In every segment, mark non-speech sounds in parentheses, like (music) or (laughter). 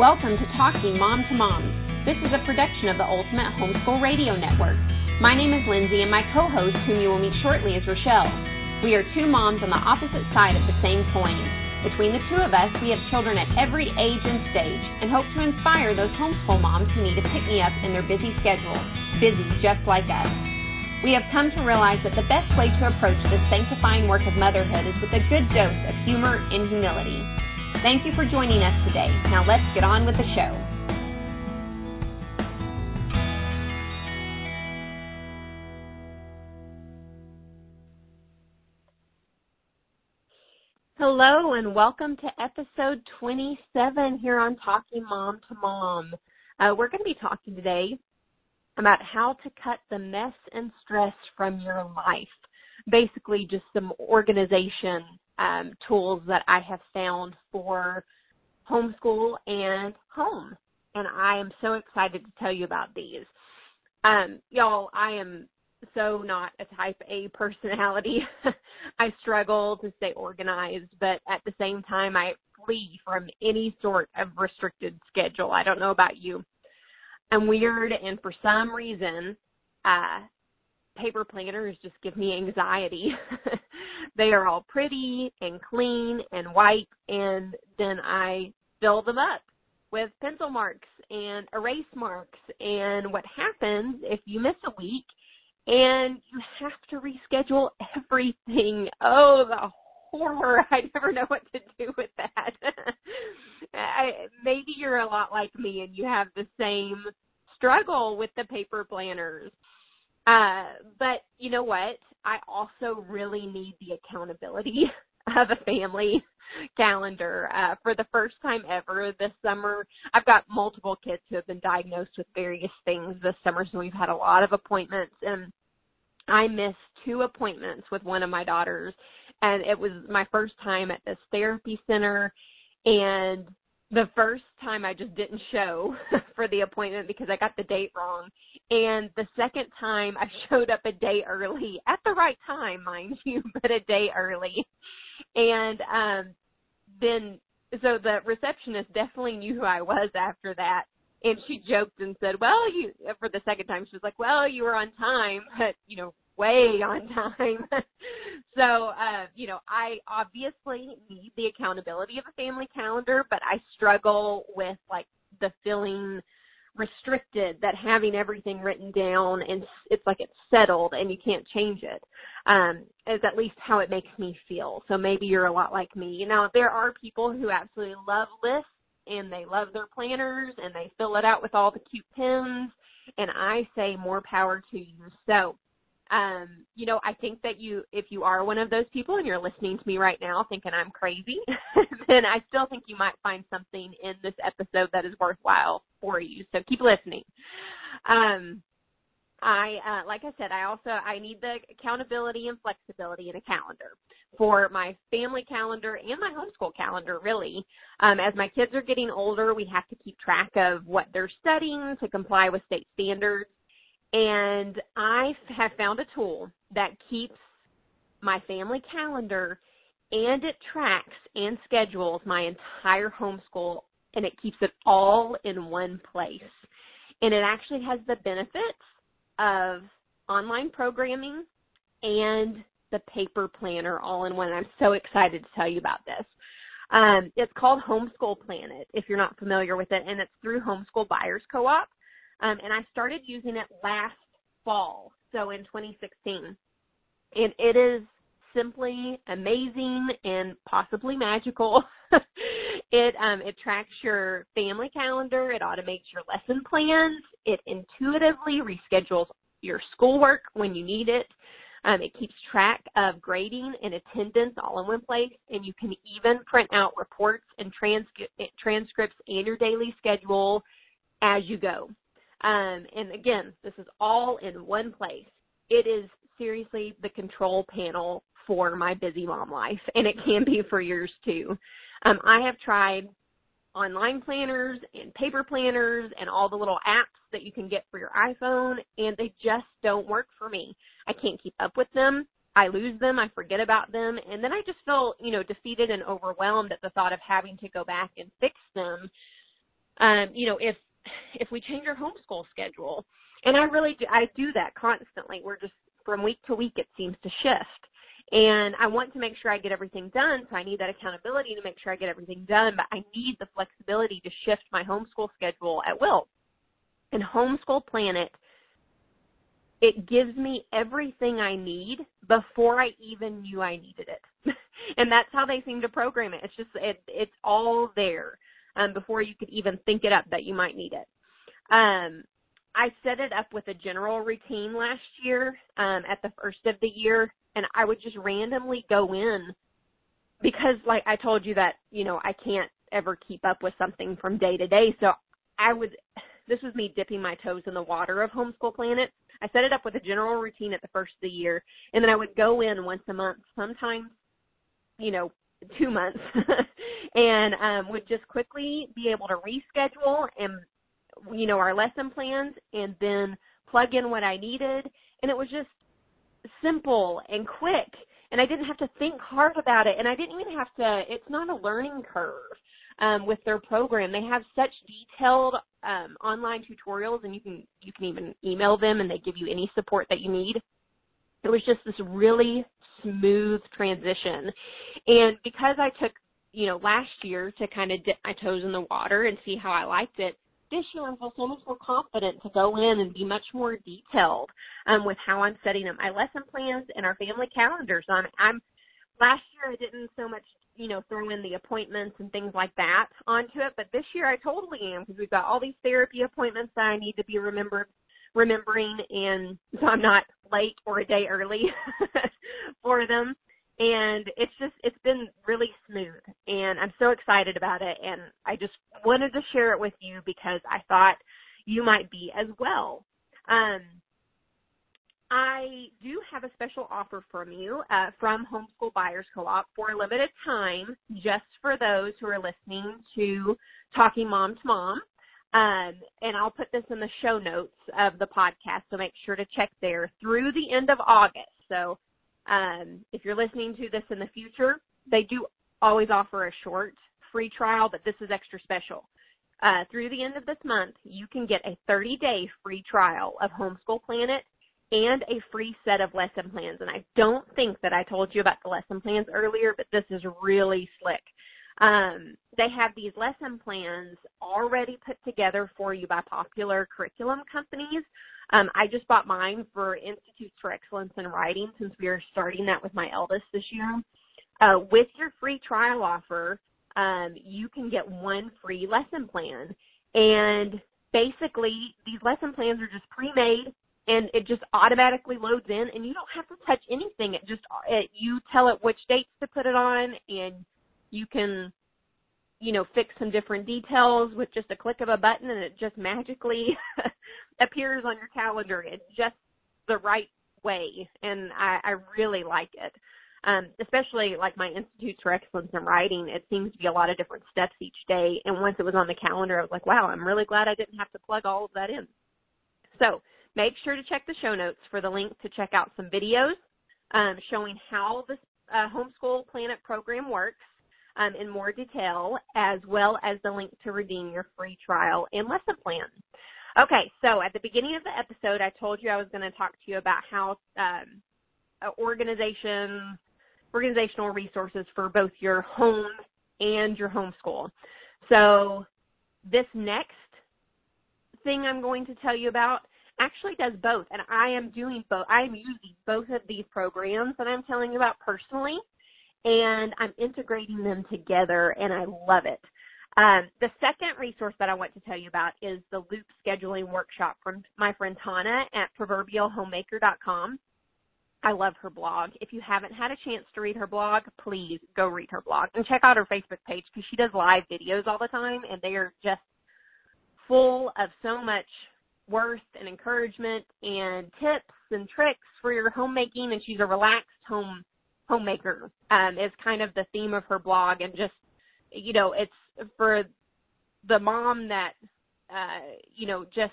Welcome to Talking Mom to Mom. This is a production of the Ultimate Homeschool Radio Network. My name is Lindsay, and my co host, whom you will meet shortly, is Rochelle. We are two moms on the opposite side of the same coin. Between the two of us, we have children at every age and stage and hope to inspire those homeschool moms who need to pick me up in their busy schedule, busy just like us. We have come to realize that the best way to approach this sanctifying work of motherhood is with a good dose of humor and humility. Thank you for joining us today. Now let's get on with the show. Hello and welcome to episode 27 here on Talking Mom to Mom. Uh, we're going to be talking today about how to cut the mess and stress from your life. Basically, just some organization um, tools that I have found for homeschool and home. And I am so excited to tell you about these. Um, y'all, I am so not a type A personality. (laughs) I struggle to stay organized, but at the same time, I flee from any sort of restricted schedule. I don't know about you. I'm weird, and for some reason, uh, paper planners just give me anxiety. (laughs) they are all pretty and clean and white and then I fill them up with pencil marks and erase marks and what happens if you miss a week and you have to reschedule everything. Oh, the horror. (laughs) I never know what to do with that. (laughs) I, maybe you're a lot like me and you have the same struggle with the paper planners. Uh, but you know what? I also really need the accountability (laughs) of a family (laughs) calendar. Uh, for the first time ever this summer, I've got multiple kids who have been diagnosed with various things this summer, so we've had a lot of appointments and I missed two appointments with one of my daughters and it was my first time at this therapy center and the first time I just didn't show (laughs) for the appointment because I got the date wrong. And the second time I (laughs) showed up a day early at the right time, mind (laughs) you, but a day early. And um then so the receptionist definitely knew who I was after that. And she joked and said, "Well, you for the second time she was like, "Well, you were on time, but you know, way on time. (laughs) so, uh, you know, I obviously need the accountability of a family calendar, but I struggle with like the feeling restricted that having everything written down and it's like it's settled and you can't change it um is at least how it makes me feel. So maybe you're a lot like me. Now there are people who absolutely love lists and they love their planners and they fill it out with all the cute pins and i say more power to you. So um, you know, I think that you, if you are one of those people and you're listening to me right now thinking I'm crazy, (laughs) then I still think you might find something in this episode that is worthwhile for you. So keep listening. Um, I, uh, like I said, I also, I need the accountability and flexibility in a calendar for my family calendar and my homeschool calendar, really. Um, as my kids are getting older, we have to keep track of what they're studying to comply with state standards. And I have found a tool that keeps my family calendar and it tracks and schedules my entire homeschool and it keeps it all in one place. And it actually has the benefits of online programming and the paper planner all in one. I'm so excited to tell you about this. Um, it's called Homeschool Planet if you're not familiar with it, and it's through Homeschool Buyers Co-op. Um, and I started using it last fall, so in 2016. And it is simply amazing and possibly magical. (laughs) it um it tracks your family calendar, it automates your lesson plans, it intuitively reschedules your schoolwork when you need it. Um, it keeps track of grading and attendance all in one place, and you can even print out reports and transcripts and your daily schedule as you go. Um, and again, this is all in one place. It is seriously the control panel for my busy mom life, and it can be for yours too. Um, I have tried online planners and paper planners and all the little apps that you can get for your iPhone, and they just don't work for me. I can't keep up with them. I lose them, I forget about them, and then I just feel, you know, defeated and overwhelmed at the thought of having to go back and fix them um, you know, if if we change our homeschool schedule, and I really do, I do that constantly. We're just from week to week it seems to shift. And I want to make sure I get everything done, so I need that accountability to make sure I get everything done, but I need the flexibility to shift my homeschool schedule at will. And Homeschool Planet, it gives me everything I need before I even knew I needed it. (laughs) and that's how they seem to program it. It's just, it, it's all there um, before you could even think it up that you might need it. Um, I set it up with a general routine last year um, at the first of the year, and I would just randomly go in because, like I told you, that you know I can't ever keep up with something from day to day. So I would. This was me dipping my toes in the water of Homeschool Planet. I set it up with a general routine at the first of the year, and then I would go in once a month, sometimes, you know, two months, (laughs) and um, would just quickly be able to reschedule and you know, our lesson plans and then plug in what I needed. And it was just simple and quick. And I didn't have to think hard about it. And I didn't even have to, it's not a learning curve. Um, with their program, they have such detailed um, online tutorials, and you can you can even email them, and they give you any support that you need. It was just this really smooth transition, and because I took you know last year to kind of dip my toes in the water and see how I liked it, this year I feel so much more confident to go in and be much more detailed um, with how I'm setting up my lesson plans and our family calendars. I'm, I'm last year I didn't so much you know throw in the appointments and things like that onto it, but this year I totally am because we've got all these therapy appointments that I need to be remembered remembering and so I'm not late or a day early (laughs) for them and it's just it's been really smooth and I'm so excited about it and I just wanted to share it with you because I thought you might be as well. Um, I do have a special offer from you uh, from Homeschool Buyers Co-op for a limited time, just for those who are listening to Talking Mom to Mom. Um, and I'll put this in the show notes of the podcast, so make sure to check there through the end of August. So um, if you're listening to this in the future, they do always offer a short free trial, but this is extra special. Uh, through the end of this month, you can get a 30 day free trial of Homeschool Planet and a free set of lesson plans. And I don't think that I told you about the lesson plans earlier, but this is really slick. Um, they have these lesson plans already put together for you by popular curriculum companies um, I just bought mine for Institutes for Excellence in Writing since we are starting that with my eldest this year. Uh, with your free trial offer, um, you can get one free lesson plan. And basically, these lesson plans are just pre-made and it just automatically loads in and you don't have to touch anything. It just, it, you tell it which dates to put it on and you can you know, fix some different details with just a click of a button and it just magically (laughs) appears on your calendar it's just the right way. And I, I really like it. Um, especially like my Institutes for Excellence in Writing, it seems to be a lot of different steps each day. And once it was on the calendar, I was like, wow, I'm really glad I didn't have to plug all of that in. So make sure to check the show notes for the link to check out some videos um, showing how this uh, Homeschool Planet program works um, in more detail, as well as the link to redeem your free trial and lesson plan. Okay, so at the beginning of the episode, I told you I was going to talk to you about how um, organization, organizational resources for both your home and your homeschool. So this next thing I'm going to tell you about actually does both, and I am doing both. I am using both of these programs that I'm telling you about personally and I'm integrating them together and I love it. Um, the second resource that I want to tell you about is the loop scheduling workshop from my friend Tauna at proverbialhomemaker.com. I love her blog. If you haven't had a chance to read her blog, please go read her blog and check out her Facebook page because she does live videos all the time and they are just full of so much worth and encouragement and tips and tricks for your homemaking and she's a relaxed home homemaker um, is kind of the theme of her blog, and just you know, it's for the mom that uh, you know just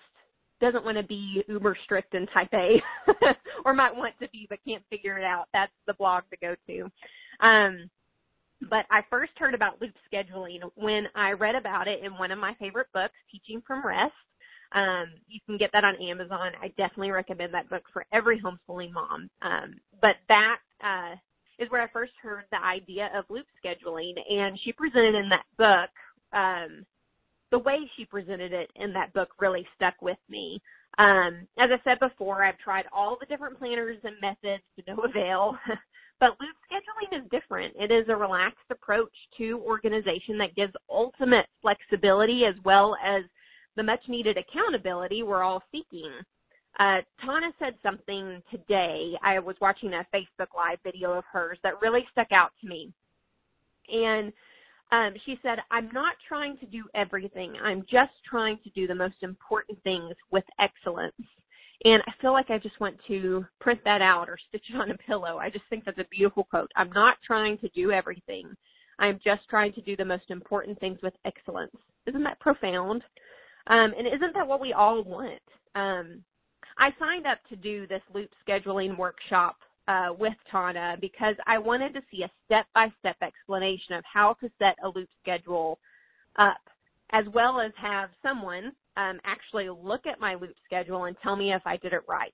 doesn't want to be uber strict in type A (laughs) or might want to be but can't figure it out. That's the blog to go to. Um, but I first heard about loop scheduling when I read about it in one of my favorite books, Teaching from Rest. Um, you can get that on Amazon. I definitely recommend that book for every homeschooling mom. Um, but that uh, is where I first heard the idea of loop scheduling, and she presented in that book. Um, the way she presented it in that book really stuck with me. Um, as I said before, I've tried all the different planners and methods to no (laughs) avail. but loop scheduling is different. It is a relaxed approach to organization that gives ultimate flexibility as well as the much needed accountability we're all seeking. Uh, Tauna said something today. I was watching a Facebook Live video of hers that really stuck out to me. And um, she said, I'm not trying to do everything. I'm just trying to do the most important things with excellence. And I feel like I just want to print that out or stitch it on a pillow. I just think that's a beautiful quote. I'm not trying to do everything. I'm just trying to do the most important things with excellence. Isn't that profound? Um, and isn't that what we all want? Um, I signed up to do this loop scheduling workshop uh, with Tauna because I wanted to see a step-by-step explanation of how to set a loop schedule up, as well as have someone um, actually look at my loop schedule and tell me if I did it right.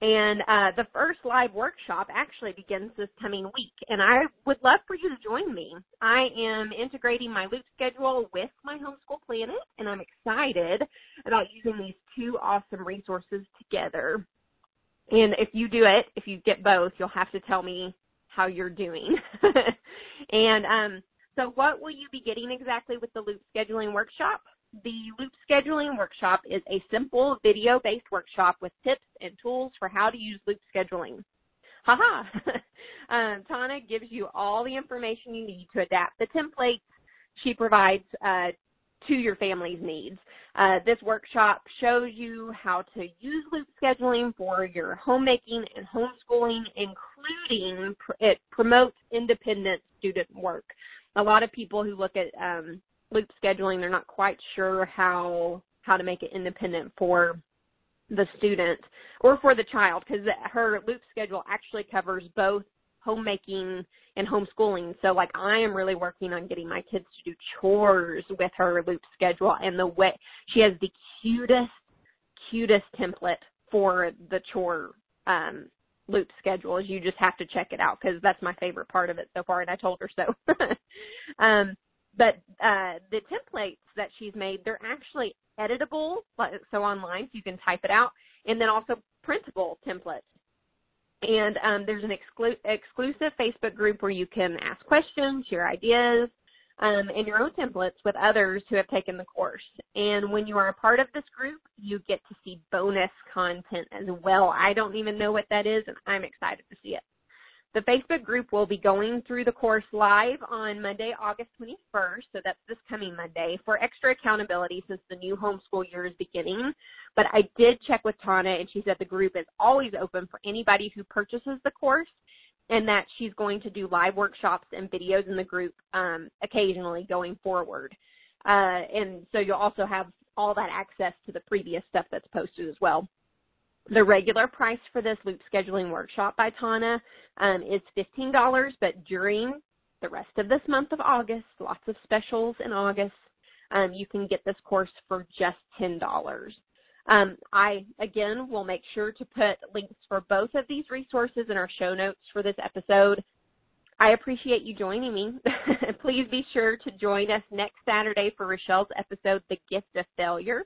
And uh, the first live workshop actually begins this coming week, and I would love for you to join me. I am integrating my loop schedule with my homeschool planet, and I'm excited about using these two awesome resources together. And if you do it, if you get both, you'll have to tell me how you're doing. (laughs) and um, so, what will you be getting exactly with the loop scheduling workshop? The Loop Scheduling Workshop is a simple video-based workshop with tips and tools for how to use loop scheduling. Haha! (laughs) um, Tauna gives you all the information you need to adapt the templates she provides uh, to your family's needs. Uh, this workshop shows you how to use loop scheduling for your homemaking and homeschooling, including pr- it promotes independent student work. A lot of people who look at um, loop scheduling, they're not quite sure how how to make it independent for the student or for the child because her loop schedule actually covers both homemaking and homeschooling. So like I am really working on getting my kids to do chores with her loop schedule and the way she has the cutest cutest template for the chore um loop schedule is you just have to check it out because that's my favorite part of it so far and I told her so. (laughs) um but uh, the templates that she's made, they're actually editable, so online, so you can type it out, and then also printable templates. And um, there's an exclu- exclusive Facebook group where you can ask questions, share ideas, um, and your own templates with others who have taken the course. And when you are a part of this group, you get to see bonus content as well. I don't even know what that is, and I'm excited to see it. The Facebook group will be going through the course live on Monday, August 21st, so that's this coming Monday, for extra accountability since the new homeschool year is beginning. But I did check with Tauna, and she said the group is always open for anybody who purchases the course, and that she's going to do live workshops and videos in the group um, occasionally going forward. Uh, and so you'll also have all that access to the previous stuff that's posted as well. The regular price for this loop scheduling workshop by Tauna um, is $15, but during the rest of this month of August, lots of specials in August, um, you can get this course for just $10. Um, I, again, will make sure to put links for both of these resources in our show notes for this episode. I appreciate you joining me. (laughs) Please be sure to join us next Saturday for Rochelle's episode, The Gift of Failure.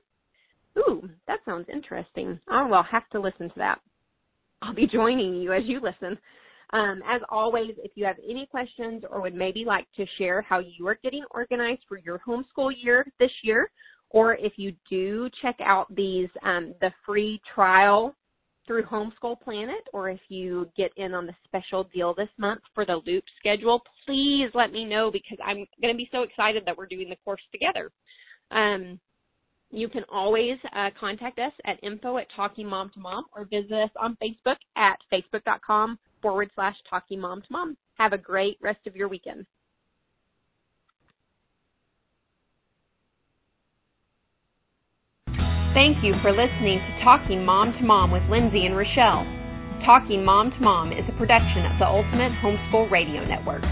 Ooh, that sounds interesting. Oh, well, I'll have to listen to that. I'll be joining you as you listen. Um, as always, if you have any questions or would maybe like to share how you are getting organized for your homeschool year this year, or if you do check out these um, the free trial through Homeschool Planet, or if you get in on the special deal this month for the loop schedule, please let me know because I'm going to be so excited that we're doing the course together. Um, you can always uh, contact us at info at talking mom to mom or visit us on Facebook at facebook.com forward slash talking mom to mom. Have a great rest of your weekend. Thank you for listening to Talking Mom to Mom with Lindsay and Rochelle. Talking Mom to Mom is a production of the Ultimate Homeschool Radio Network.